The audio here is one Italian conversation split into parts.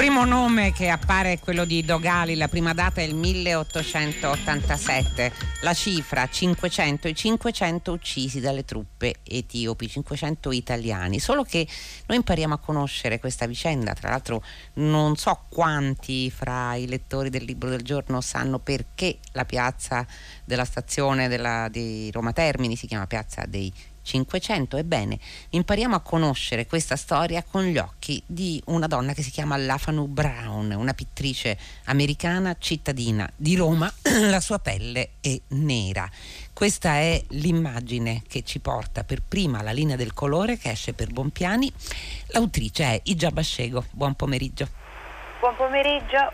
primo nome che appare è quello di Dogali, la prima data è il 1887, la cifra 500, i 500 uccisi dalle truppe etiopi, 500 italiani, solo che noi impariamo a conoscere questa vicenda, tra l'altro non so quanti fra i lettori del libro del giorno sanno perché la piazza della stazione della, di Roma Termini si chiama Piazza dei 500. Ebbene, impariamo a conoscere questa storia con gli occhi di una donna che si chiama Lafanu Brown, una pittrice americana cittadina di Roma. La sua pelle è nera. Questa è l'immagine che ci porta per prima alla linea del colore che esce per Bonpiani. L'autrice è Igia Bascego. Buon pomeriggio. Buon pomeriggio.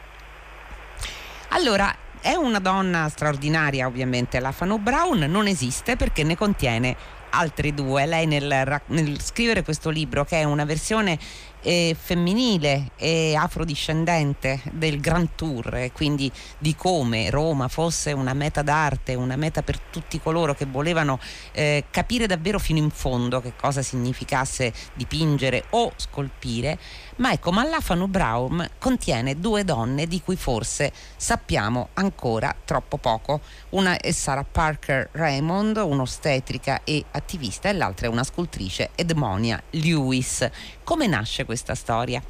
Allora, è una donna straordinaria ovviamente, la Fano Brown non esiste perché ne contiene altri due. Lei nel, nel scrivere questo libro, che è una versione eh, femminile e afrodiscendente del Grand Tour quindi di come Roma fosse una meta d'arte, una meta per tutti coloro che volevano eh, capire davvero fino in fondo che cosa significasse dipingere o scolpire, ma ecco, Mallafano Braum contiene due donne di cui forse sappiamo ancora troppo poco. Una è Sarah Parker Raymond, un'ostetrica e attivista, e l'altra è una scultrice, Edmonia Lewis. Come nasce questa storia?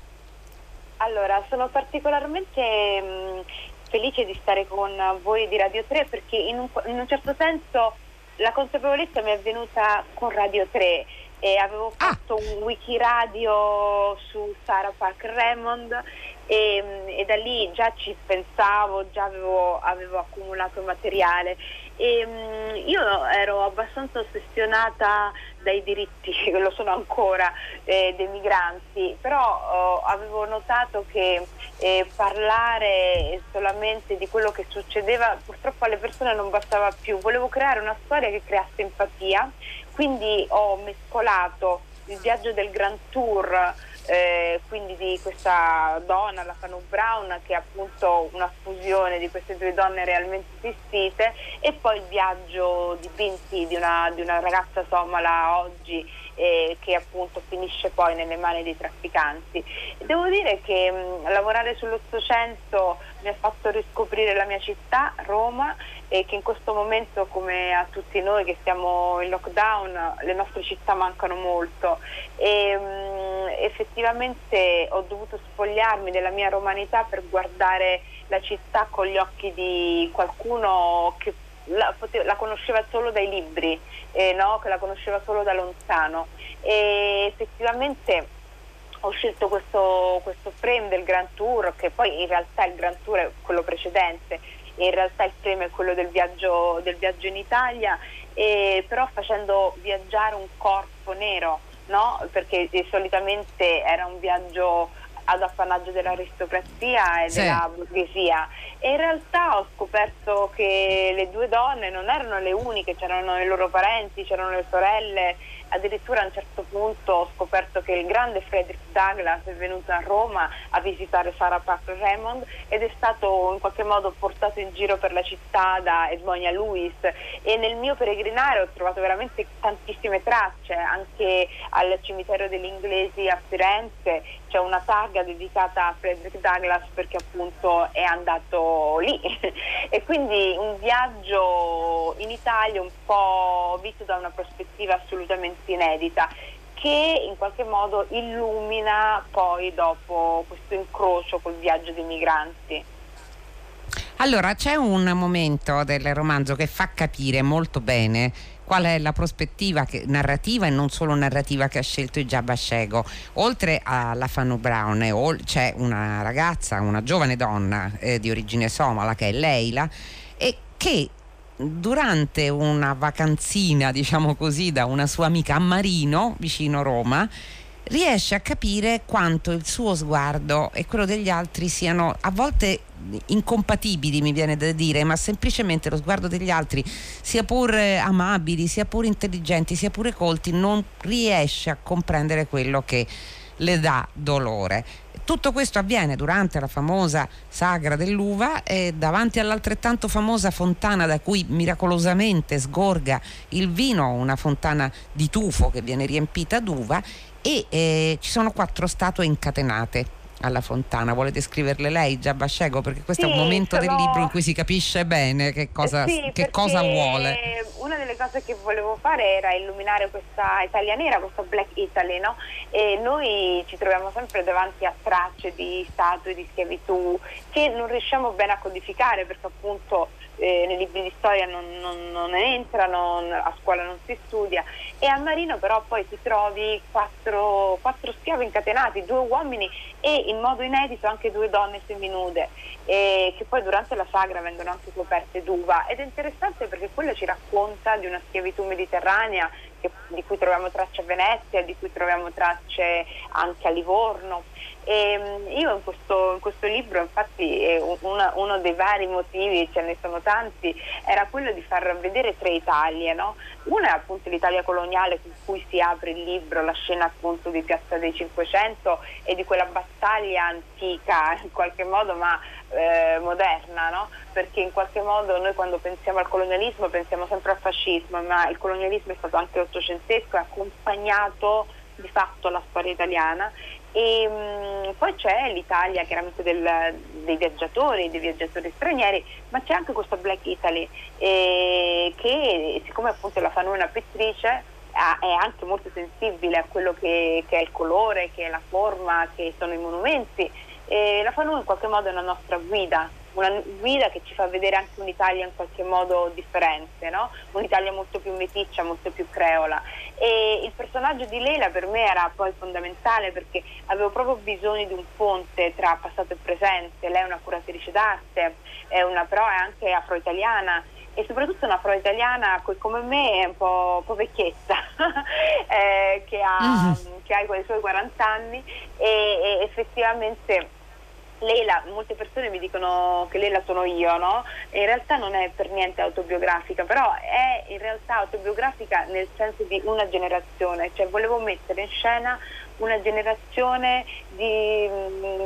Allora, sono particolarmente mh, mm, felice di stare con voi di Radio 3 perché in un, in un certo senso la consapevolezza mi è venuta con Radio 3 e avevo ah. fatto un wiki radio su Sarah Parker Raymond e, e, da lì già ci pensavo, già avevo, avevo accumulato materiale e um, io ero abbastanza ossessionata dai diritti, lo sono ancora, eh, dei migranti, però oh, avevo notato che eh, parlare solamente di quello che succedeva purtroppo alle persone non bastava più, volevo creare una storia che creasse empatia, quindi ho mescolato il viaggio del Grand Tour eh, quindi di questa donna, la Fanu Brown, che è appunto una fusione di queste due donne realmente esistite, e poi il viaggio di Binti, di una, di una ragazza somala oggi eh, che appunto finisce poi nelle mani dei trafficanti. Devo dire che mh, lavorare sull'Ottocento mi ha fatto riscoprire la mia città, Roma, e che in questo momento, come a tutti noi che siamo in lockdown, le nostre città mancano molto. E, mh, effettivamente ho dovuto spogliarmi della mia romanità per guardare la città con gli occhi di qualcuno che la, la conosceva solo dai libri, eh, no? che la conosceva solo da lontano e effettivamente ho scelto questo, questo frame del Grand Tour che poi in realtà il Grand Tour è quello precedente in realtà il frame è quello del viaggio, del viaggio in Italia e però facendo viaggiare un corpo nero no? perché solitamente era un viaggio ad appannaggio dell'aristocrazia e sì. della borghesia e in realtà ho scoperto che le due donne non erano le uniche, c'erano i loro parenti, c'erano le sorelle addirittura a un certo punto ho scoperto che il grande Frederick Douglass è venuto a Roma a visitare Sarah Parker Raymond ed è stato in qualche modo portato in giro per la città da Edmonia Lewis. E nel mio peregrinare ho trovato veramente tantissime tracce anche al cimitero degli inglesi a Firenze c'è una targa dedicata a Frederick Douglass perché appunto è andato lì. E quindi un viaggio in Italia un po' visto da una prospettiva assolutamente inedita che in qualche modo illumina poi dopo questo incrocio col viaggio dei migranti. Allora c'è un momento del romanzo che fa capire molto bene qual è la prospettiva che, narrativa e non solo narrativa che ha scelto il Giabascego. Oltre alla Fanu Brown eh, c'è una ragazza, una giovane donna eh, di origine somala che è Leila e che durante una vacanzina, diciamo così, da una sua amica a Marino, vicino Roma, riesce a capire quanto il suo sguardo e quello degli altri siano a volte incompatibili, mi viene da dire, ma semplicemente lo sguardo degli altri, sia pur amabili, sia pur intelligenti, sia pure colti, non riesce a comprendere quello che le dà dolore. Tutto questo avviene durante la famosa sagra dell'uva e davanti all'altrettanto famosa fontana da cui miracolosamente sgorga il vino, una fontana di tufo che viene riempita d'uva e eh, ci sono quattro statue incatenate alla Fontana. Vuole descriverle lei, Già Bascego? Perché questo sì, è un momento sono... del libro in cui si capisce bene che cosa, sì, che cosa vuole. Una delle cose che volevo fare era illuminare questa Italia nera, questa Black Italy, no? E noi ci troviamo sempre davanti a tracce di statue di schiavitù che non riusciamo bene a codificare perché appunto eh, nei libri di storia non, non, non entrano, a scuola non si studia. E a Marino però poi ti trovi quattro, quattro schiavi incatenati, due uomini e in modo inedito anche due donne seminude eh, che poi durante la sagra vengono anche coperte d'uva. Ed è interessante perché quello ci racconta di una schiavitù mediterranea che, di cui troviamo tracce a Venezia, di cui troviamo tracce anche a Livorno e ehm, io in questo, in questo, libro, infatti, una, uno dei vari motivi, ce ne sono tanti, era quello di far vedere tre Italie. No? Una è appunto l'Italia coloniale con cui si apre il libro, la scena appunto di Piazza dei Cinquecento e di quella battaglia antica in qualche modo, ma eh, moderna, no? perché in qualche modo noi quando pensiamo al colonialismo pensiamo sempre al fascismo, ma il colonialismo è stato anche ottocentesco e ha accompagnato di fatto la storia italiana e mh, poi c'è l'Italia chiaramente del, dei viaggiatori, dei viaggiatori stranieri, ma c'è anche questa Black Italy eh, che siccome appunto la fanno una pittrice è anche molto sensibile a quello che, che, è il colore, che è la forma, che sono i monumenti. E la FANU in qualche modo è una nostra guida una guida che ci fa vedere anche un'Italia in qualche modo differente, no? un'Italia molto più meticcia, molto più creola. E il personaggio di Leila per me era poi fondamentale perché avevo proprio bisogno di un ponte tra passato e presente. Lei è una curatrice d'arte, è una, però è anche afro-italiana e soprattutto una afro-italiana come me è un po', un po vecchietta eh, che, ha, mm-hmm. che, ha, i suoi 40 anni e, e effettivamente Leila, molte persone mi dicono che Leila sono io, no? in realtà non è per niente autobiografica, però è in realtà autobiografica nel senso di una generazione, cioè volevo mettere in scena una generazione di,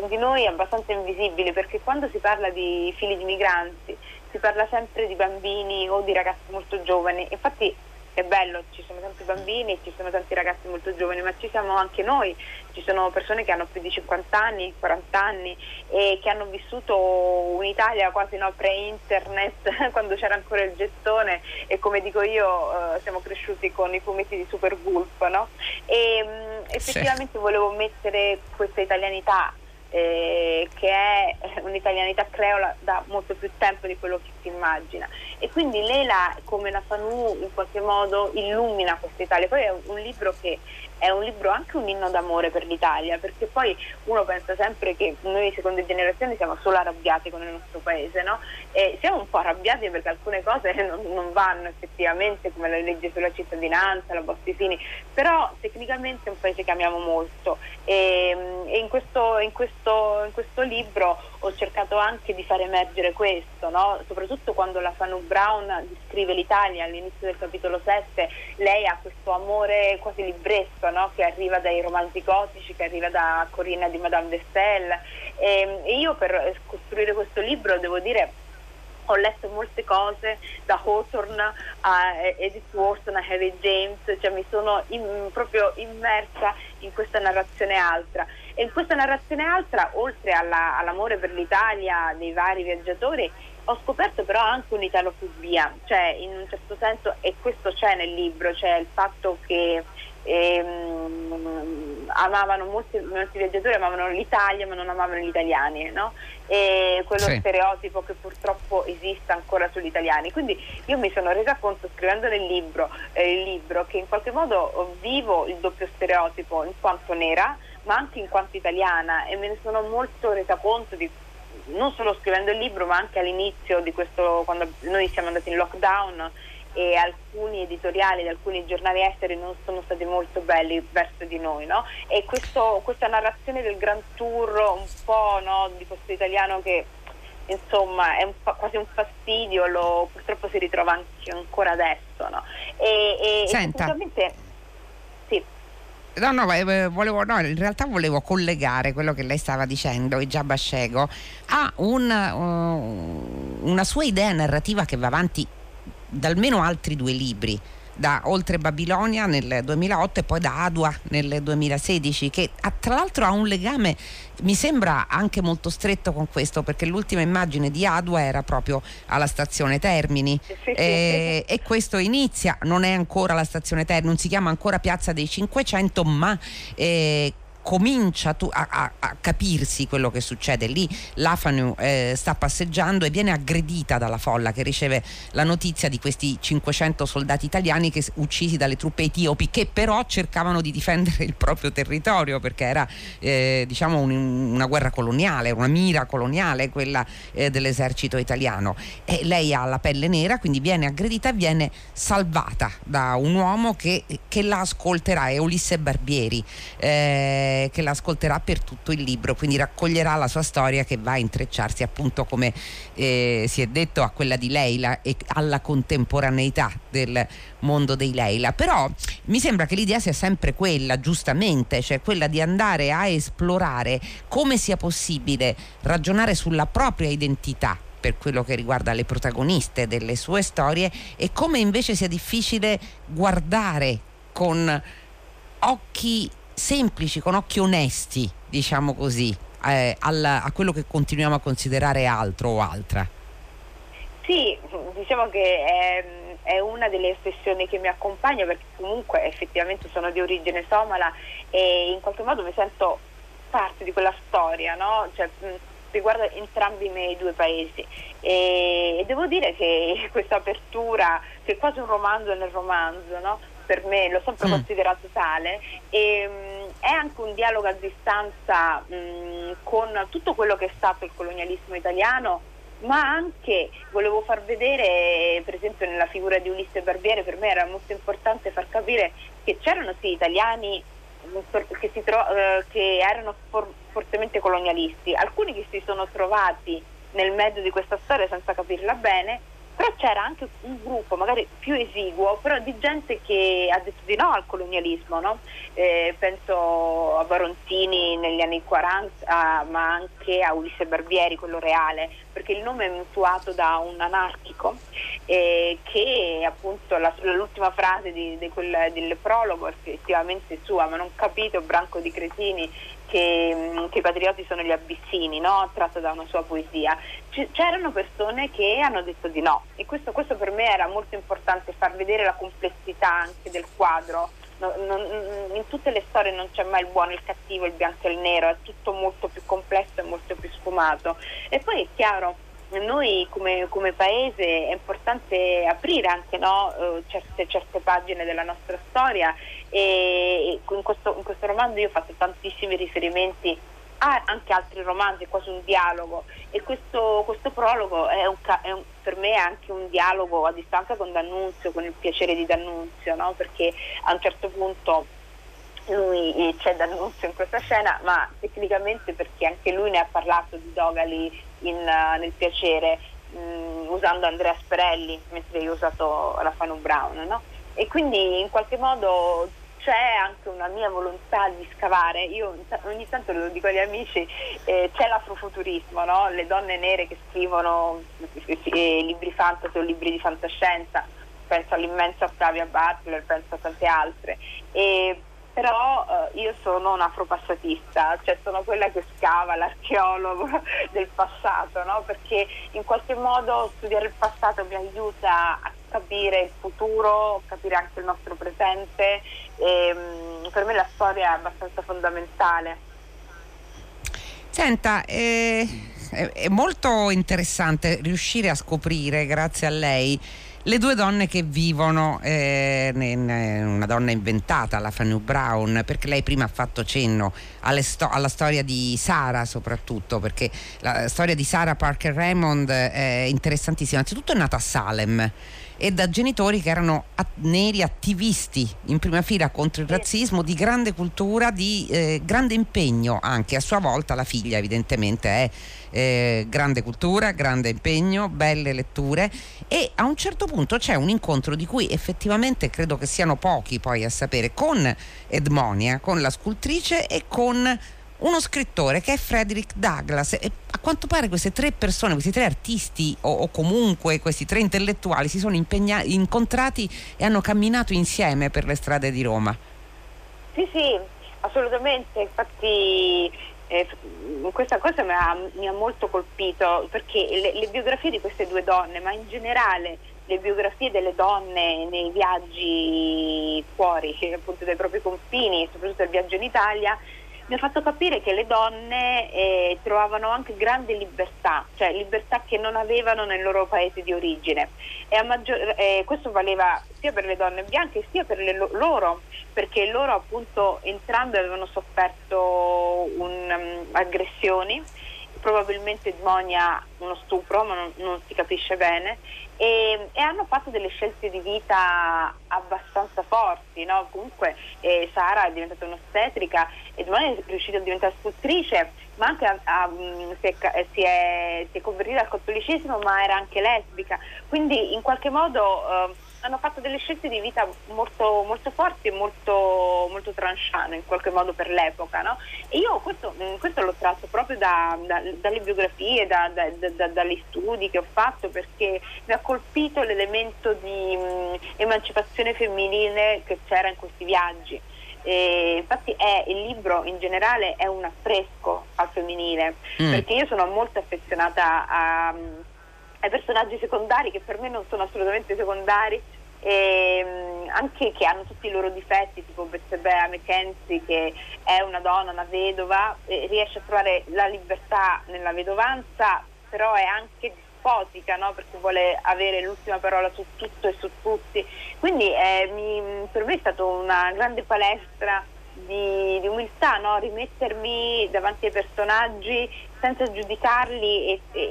di noi abbastanza invisibile, perché quando si parla di figli di migranti si parla sempre di bambini o di ragazzi molto giovani, infatti è bello, ci sono tanti bambini, ci sono tanti ragazzi molto giovani, ma ci siamo anche noi, ci sono persone che hanno più di 50 anni, 40 anni e che hanno vissuto un'Italia quasi no, pre-internet, quando c'era ancora il gettone e come dico io eh, siamo cresciuti con i fumetti di Super Gulp, no? E mh, mm, effettivamente sì. volevo mettere questa italianità eh, che è un'italianità creola da molto più tempo di quello che si immagina. E quindi Lela come la Fanu in qualche modo illumina questa Italia. Poi è un libro che è un libro anche un inno d'amore per l'Italia, perché poi uno pensa sempre che noi seconde generazioni siamo solo arrabbiati con il nostro paese, no? E siamo un po' arrabbiati perché alcune cose non, non vanno effettivamente, come la legge sulla cittadinanza, la Bossi-Fini, però tecnicamente è un paese che amiamo molto e, e in, questo, in, questo, in, questo, libro ho cercato anche di far emergere questo, no? soprattutto quando la Fanu Brown descrive l'Italia all'inizio del capitolo 7, lei ha questo amore quasi libresco no? che arriva dai romanzi gotici, che arriva da Corina di Madame de Stael e, e io per costruire questo libro devo dire ho letto molte cose da Hawthorne a Edith Wharton a Harry James, cioè mi sono in, proprio immersa in questa narrazione altra. E in questa narrazione altra, oltre alla, all'amore per l'Italia dei vari viaggiatori, ho scoperto però anche un'italofobia, cioè in un certo senso, e questo c'è nel libro, cioè il fatto che ehm, amavano molti, molti, viaggiatori amavano l'Italia ma non amavano gli italiani no? e quello sì. stereotipo che purtroppo esiste ancora sugli italiani quindi io mi sono resa conto scrivendo nel libro, eh, il libro che in qualche modo vivo il doppio stereotipo in quanto nera ma anche in quanto italiana e me ne sono molto resa conto di non solo scrivendo il libro ma anche all'inizio di questo quando noi siamo andati in lockdown e alcuni editoriali di alcuni giornali esteri non sono stati molto belli verso di noi no? e questo, questa narrazione del Grand Tour un po' no, di questo italiano che insomma è un, quasi un fastidio lo, purtroppo si ritrova anche ancora adesso no? e, e Senta. sì No, no, eh, volevo, no, in realtà volevo collegare quello che lei stava dicendo, e già Bascego, a un, uh, una sua idea narrativa che va avanti da almeno altri due libri da Oltre Babilonia nel 2008 e poi da Adua nel 2016, che tra l'altro ha un legame mi sembra anche molto stretto con questo perché l'ultima immagine di Adua era proprio alla stazione Termini sì, sì, e, sì. e, questo inizia, non è ancora la stazione Termini, non si chiama ancora Piazza dei 500 ma eh, comincia a, a, a, capirsi quello che succede lì. l'Afanu eh, sta passeggiando e viene aggredita dalla folla che riceve la notizia di questi 500 soldati italiani che, uccisi dalle truppe etiopi che però cercavano di difendere il proprio territorio perché era eh, diciamo un, una guerra coloniale una mira coloniale quella eh, dell'esercito italiano. E lei ha la pelle nera quindi viene aggredita e viene salvata da un uomo che, che la ascolterà è Ulisse Barbieri. Eh, che l'ascolterà per tutto il libro, quindi raccoglierà la sua storia che va a intrecciarsi appunto come eh, si è detto a quella di Leila e alla contemporaneità del mondo dei Leila. Però mi sembra che l'idea sia sempre quella, giustamente, cioè quella di andare a esplorare come sia possibile ragionare sulla propria identità per quello che riguarda le protagoniste delle sue storie e come invece sia difficile guardare con occhi semplici, con occhi onesti, diciamo così, eh, alla, a quello che continuiamo a considerare altro o altra? Sì, diciamo che è, è, una delle espressioni che mi accompagna perché comunque effettivamente sono di origine somala e in qualche modo mi sento parte di quella storia, no? Cioè, riguarda entrambi i miei due paesi e, e devo dire che questa apertura, che è quasi un romanzo nel romanzo, no? Per me l'ho sempre mm. considerato tale e mh, è anche un dialogo a distanza mh, con tutto quello che è stato il colonialismo italiano ma anche volevo far vedere per esempio nella figura di Ulisse Barbiere per me era molto importante far capire che c'erano sì italiani che, tro- eh, che erano for- fortemente colonialisti alcuni che si sono trovati nel mezzo di questa storia senza capirla bene però c'era anche un gruppo magari più esiguo, però di gente che ha detto di no al colonialismo, no? eh, penso a Barontini negli anni 40, ma anche a Ulisse Barbieri, quello reale, perché il nome è mutuato da un anarchico eh, che appunto la, l'ultima frase di, di quel, del prologo è effettivamente sua, ma non capito, branco di cretini, che, mm, che, i patrioti sono gli abissini, no? tratto da una sua poesia. C- c'erano persone che hanno detto di no e questo, questo, per me era molto importante, far vedere la complessità anche del quadro. No, non, in tutte le storie non c'è mai il buono, il cattivo, il bianco e il nero, è tutto molto più complesso e molto più sfumato. E poi è chiaro, noi come, come, paese è importante aprire anche no, uh, certe, certe, pagine della nostra storia e in questo, in questo, romanzo io ho fatto tantissimi riferimenti a anche altri romanzi, quasi un dialogo e questo, questo prologo è, un, è un, per me è anche un dialogo a distanza con D'Annunzio, con il piacere di D'Annunzio, no? perché a un certo punto lui eh, c'è D'Annunzio in questa scena, ma tecnicamente perché anche lui ne ha parlato di Dogali in, uh, nel piacere mh, mm, usando Andrea Sperelli mentre io ho usato Fanu Brown no? e quindi in qualche modo c'è anche una mia volontà di scavare, io ogni tanto lo dico agli amici, eh, c'è l'afrofuturismo, no? le donne nere che scrivono eh, libri fantasy o libri di fantascienza, penso all'immensa Octavia Butler, penso a tante altre. E però eh, io sono un afropassatista, cioè sono quella che scava, l'archeologo del passato, no? perché in qualche modo studiare il passato mi aiuta a capire il futuro, capire anche il nostro presente e mm, per me la storia è abbastanza fondamentale. Senta, eh, è molto interessante riuscire a scoprire, grazie a lei, le due donne che vivono, eh, una donna inventata, la Fanny Brown, perché lei prima ha fatto cenno sto- alla storia di Sara soprattutto, perché la storia di Sara Parker Raymond è interessantissima. Anzitutto è nata a Salem e da genitori che erano at- neri attivisti in prima fila contro il razzismo, di grande cultura, di eh, grande impegno anche. A sua volta la figlia evidentemente è eh, grande cultura, grande impegno, belle letture e a un certo punto c'è un incontro di cui effettivamente credo che siano pochi poi a sapere con Edmonia, con la scultrice e con uno scrittore che è Frederick Douglass e a quanto pare queste tre persone, questi tre artisti o, o comunque questi tre intellettuali si sono incontrati e hanno camminato insieme per le strade di Roma. Sì, sì, assolutamente, infatti eh, questa cosa mi ha, mi ha, molto colpito perché le, le biografie di queste due donne, ma in generale le biografie delle donne nei viaggi fuori appunto dai propri confini, soprattutto il viaggio in Italia, mi ha fatto capire che le donne eh, trovavano anche grande libertà, cioè libertà che non avevano nel loro paese di origine. Maggior, eh, questo valeva sia per le donne bianche sia per le lo- loro, perché loro appunto entrambe avevano sofferto un, um, aggressioni probabilmente Monia uno stupro, ma non, non si capisce bene, e, e, hanno fatto delle scelte di vita abbastanza forti. No? Comunque eh, Sara è diventata un'ostetrica e Monia è riuscita a diventare scrittrice, ma anche a, a, mm, si, è, si, è, si, è, convertita al cattolicesimo, ma era anche lesbica. Quindi in qualche modo... Eh, hanno fatto delle scelte di vita molto, molto forti e molto, molto tranchant in qualche modo per l'epoca. No? E io questo, mm, questo, l'ho tratto proprio da, da, dalle biografie, da, dagli studi che ho fatto perché mi ha colpito l'elemento di mh, mm, emancipazione femminile che c'era in questi viaggi. E infatti è, il libro in generale è un affresco al femminile mm. perché io sono molto affezionata a ai personaggi secondari che per me non sono assolutamente secondari e, um, anche che hanno tutti i loro difetti tipo Betsebea McKenzie che è una donna, una vedova riesce a trovare la libertà nella vedovanza però è anche dispotica no? perché vuole avere l'ultima parola su tutto e su tutti quindi eh, mi, per me è stata una grande palestra di, di umiltà, no? rimettermi davanti ai personaggi senza giudicarli e, e,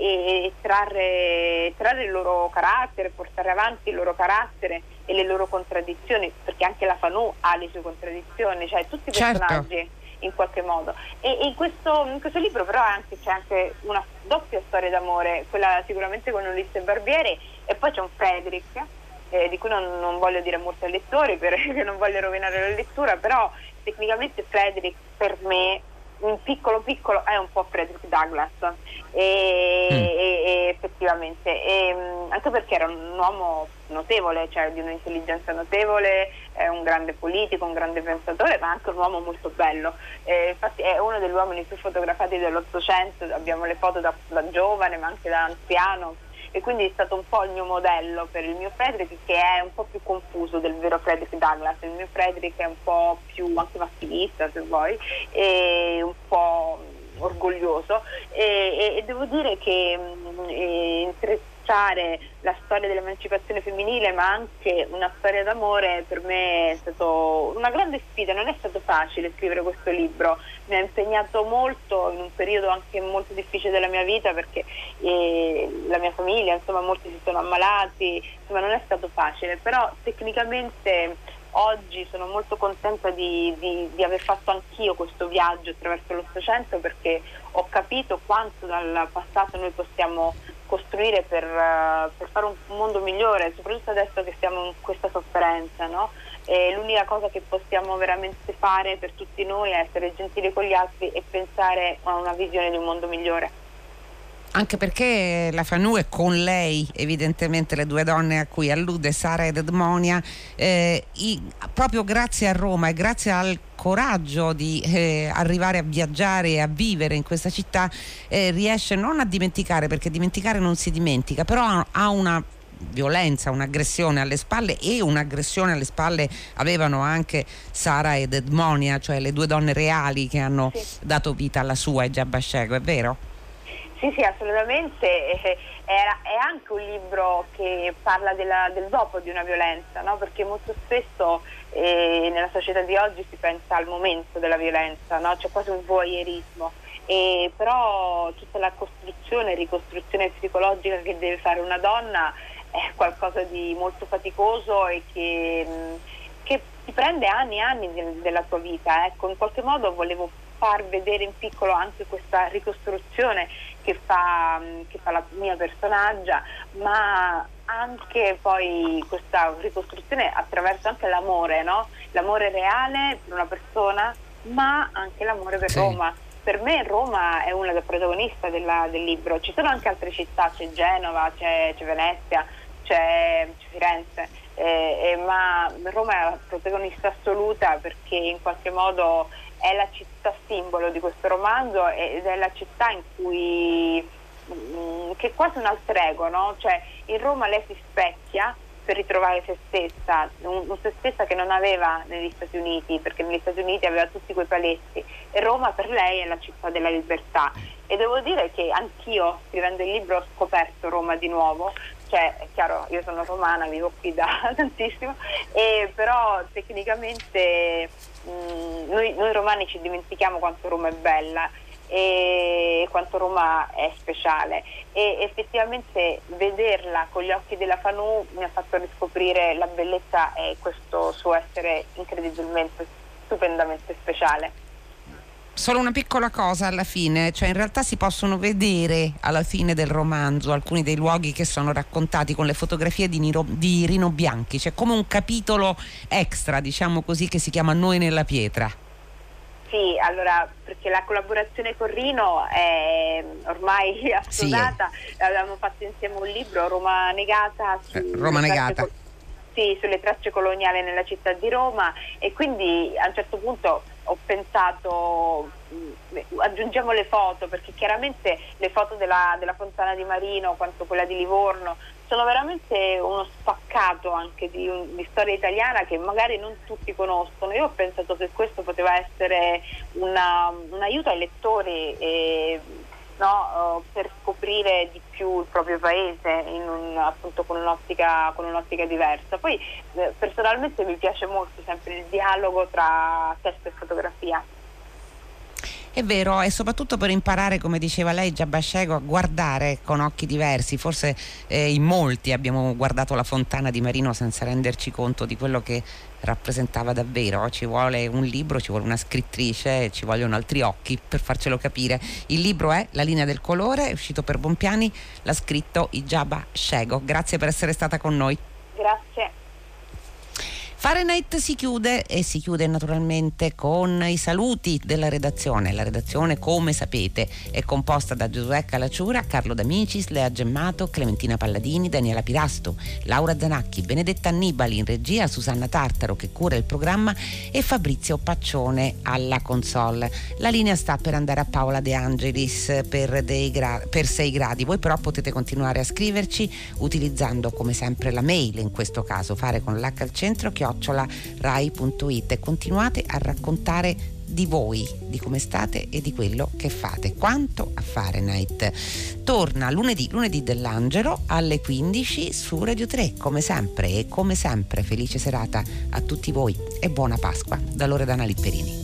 e trarre, trarre, il loro carattere, portare avanti il loro carattere e le loro contraddizioni, perché anche la Fanù ha le sue contraddizioni, cioè tutti i certo. personaggi in qualche modo. E, in, questo, in, questo, libro però anche, c'è anche una doppia storia d'amore, quella sicuramente con Ulisse Barbieri e poi c'è un Frederick. Eh, di cui non, non, voglio dire molto ai lettori perché non voglio rovinare la lettura, però tecnicamente Frederick per me un piccolo piccolo è un po' Frederick Douglass. E, mm. e, e effettivamente e, mm, anche perché era un uomo notevole cioè di un'intelligenza notevole è un grande politico, un grande pensatore ma anche un uomo molto bello. Eh, infatti è uno degli uomini più fotografati dell'Ottocento. Abbiamo le foto da, da giovane ma anche da anziano e quindi è stato un po' il mio modello per il mio Frederick che è un po' più confuso del vero Frederick Douglass, il mio Frederick è un po' più anche maschilista se vuoi e un po' orgoglioso. E, e devo dire che mm, tracciare la storia dell'emancipazione femminile ma anche una storia d'amore per me è stata una grande sfida, non è stato facile scrivere questo libro, mi ha impegnato molto in un periodo anche molto difficile della mia vita perché eh, la mia famiglia, insomma molti si sono ammalati, insomma non è stato facile, però tecnicamente oggi sono molto contenta di, di, di, aver fatto anch'io questo viaggio attraverso l'Ottocento perché ho capito quanto dal passato noi possiamo costruire per, uh, per, fare un mondo migliore, soprattutto adesso che siamo in questa sofferenza. No? l'unica cosa che possiamo veramente fare per tutti noi è essere gentili con gli altri e pensare a una visione di un mondo migliore anche perché la Fanu è con lei evidentemente le due donne a cui allude Sara ed Edmonia eh, i, proprio grazie a Roma e grazie al coraggio di eh, arrivare a viaggiare e a vivere in questa città eh, riesce non a dimenticare perché dimenticare non si dimentica però ha, una violenza, un'aggressione alle spalle e un'aggressione alle spalle avevano anche Sara ed Edmonia, cioè le due donne reali che hanno dato vita alla sua e Giabascego, è vero? Sì, sì, assolutamente. Era, è anche un libro che parla della, del dopo di una violenza, no? perché molto spesso eh, nella società di oggi si pensa al momento della violenza, no? c'è quasi un voyeurismo. E però tutta la costruzione e ricostruzione psicologica che deve fare una donna è qualcosa di molto faticoso e che, che ti prende anni e anni della tua vita. Ecco, in qualche modo volevo far vedere in piccolo anche questa ricostruzione che fa, che fa la mia personaggia, ma anche poi questa ricostruzione attraverso anche l'amore, no? l'amore reale per una persona, ma anche l'amore per sì. Roma per me Roma è una delle protagoniste della, del libro, ci sono anche altre città, c'è Genova, c'è, c'è Venezia, c'è, c'è Firenze, eh, eh, ma Roma è la protagonista assoluta perché in qualche modo è la città simbolo di questo romanzo ed è la città in cui mm, che è quasi un alter ego, no? cioè in Roma lei si specchia per ritrovare se stessa, un, un, se stessa che non aveva negli Stati Uniti, perché negli Stati Uniti aveva tutti quei paletti e Roma per lei è la città della libertà. E devo dire che anch'io scrivendo il libro ho scoperto Roma di nuovo, cioè è chiaro io sono romana, vivo qui da tantissimo, e però tecnicamente mh, noi, noi romani ci dimentichiamo quanto Roma è bella e quanto Roma è speciale e effettivamente vederla con gli occhi della Fanù mi ha fatto riscoprire la bellezza e questo suo essere incredibilmente, stupendamente speciale. Solo una piccola cosa alla fine, cioè in realtà si possono vedere alla fine del romanzo alcuni dei luoghi che sono raccontati con le fotografie di, Niro, di Rino Bianchi, c'è come un capitolo extra, diciamo così, che si chiama Noi nella pietra. Sì, allora perché la collaborazione con Rino è ormai assodata, sì. avevamo fatto insieme un libro, Roma Negata. Eh, Roma Negata. Co- sì, sulle tracce coloniali nella città di Roma e quindi a un certo punto ho pensato mm, aggiungiamo le foto perché chiaramente le foto della, della Fontana di Marino quanto quella di Livorno sono veramente uno spaccato anche di, di, storia italiana che magari non tutti conoscono. Io ho pensato che questo poteva essere una, un aiuto ai lettori e, no, uh, per scoprire di più il proprio paese un, appunto con un'ottica, con un'ottica, diversa. Poi eh, personalmente mi piace molto sempre il dialogo tra testo e fotografia. È vero, e soprattutto per imparare, come diceva lei, Giabascego, a guardare con occhi diversi. Forse eh, in molti abbiamo guardato la fontana di Marino senza renderci conto di quello che rappresentava davvero. Ci vuole un libro, ci vuole una scrittrice, ci vogliono altri occhi per farcelo capire. Il libro è La linea del colore, è uscito per Bompiani, l'ha scritto Ijaba Scego. Grazie per essere stata con noi. Grazie. Fahrenheit si chiude e si chiude naturalmente con i saluti della redazione. La redazione, come sapete, è composta da Giosuè Calacciura, Carlo D'Amicis, Lea Gemmato, Clementina Palladini, Daniela Pirasto, Laura Zanacchi, Benedetta Annibali in regia, Susanna Tartaro che cura il programma e Fabrizio Paccione alla console. La linea sta per andare a Paola De Angelis per, gra- per 6 gradi. Voi però potete continuare a scriverci utilizzando come sempre la mail, in questo caso fare con l'H al centro, che rai.it e continuate a raccontare di voi, di come state e di quello che fate. Quanto a Fahrenheit. Torna lunedì, lunedì dell'Angelo alle 15 su Radio 3, come sempre e come sempre felice serata a tutti voi e buona Pasqua da Loredana Lipperini.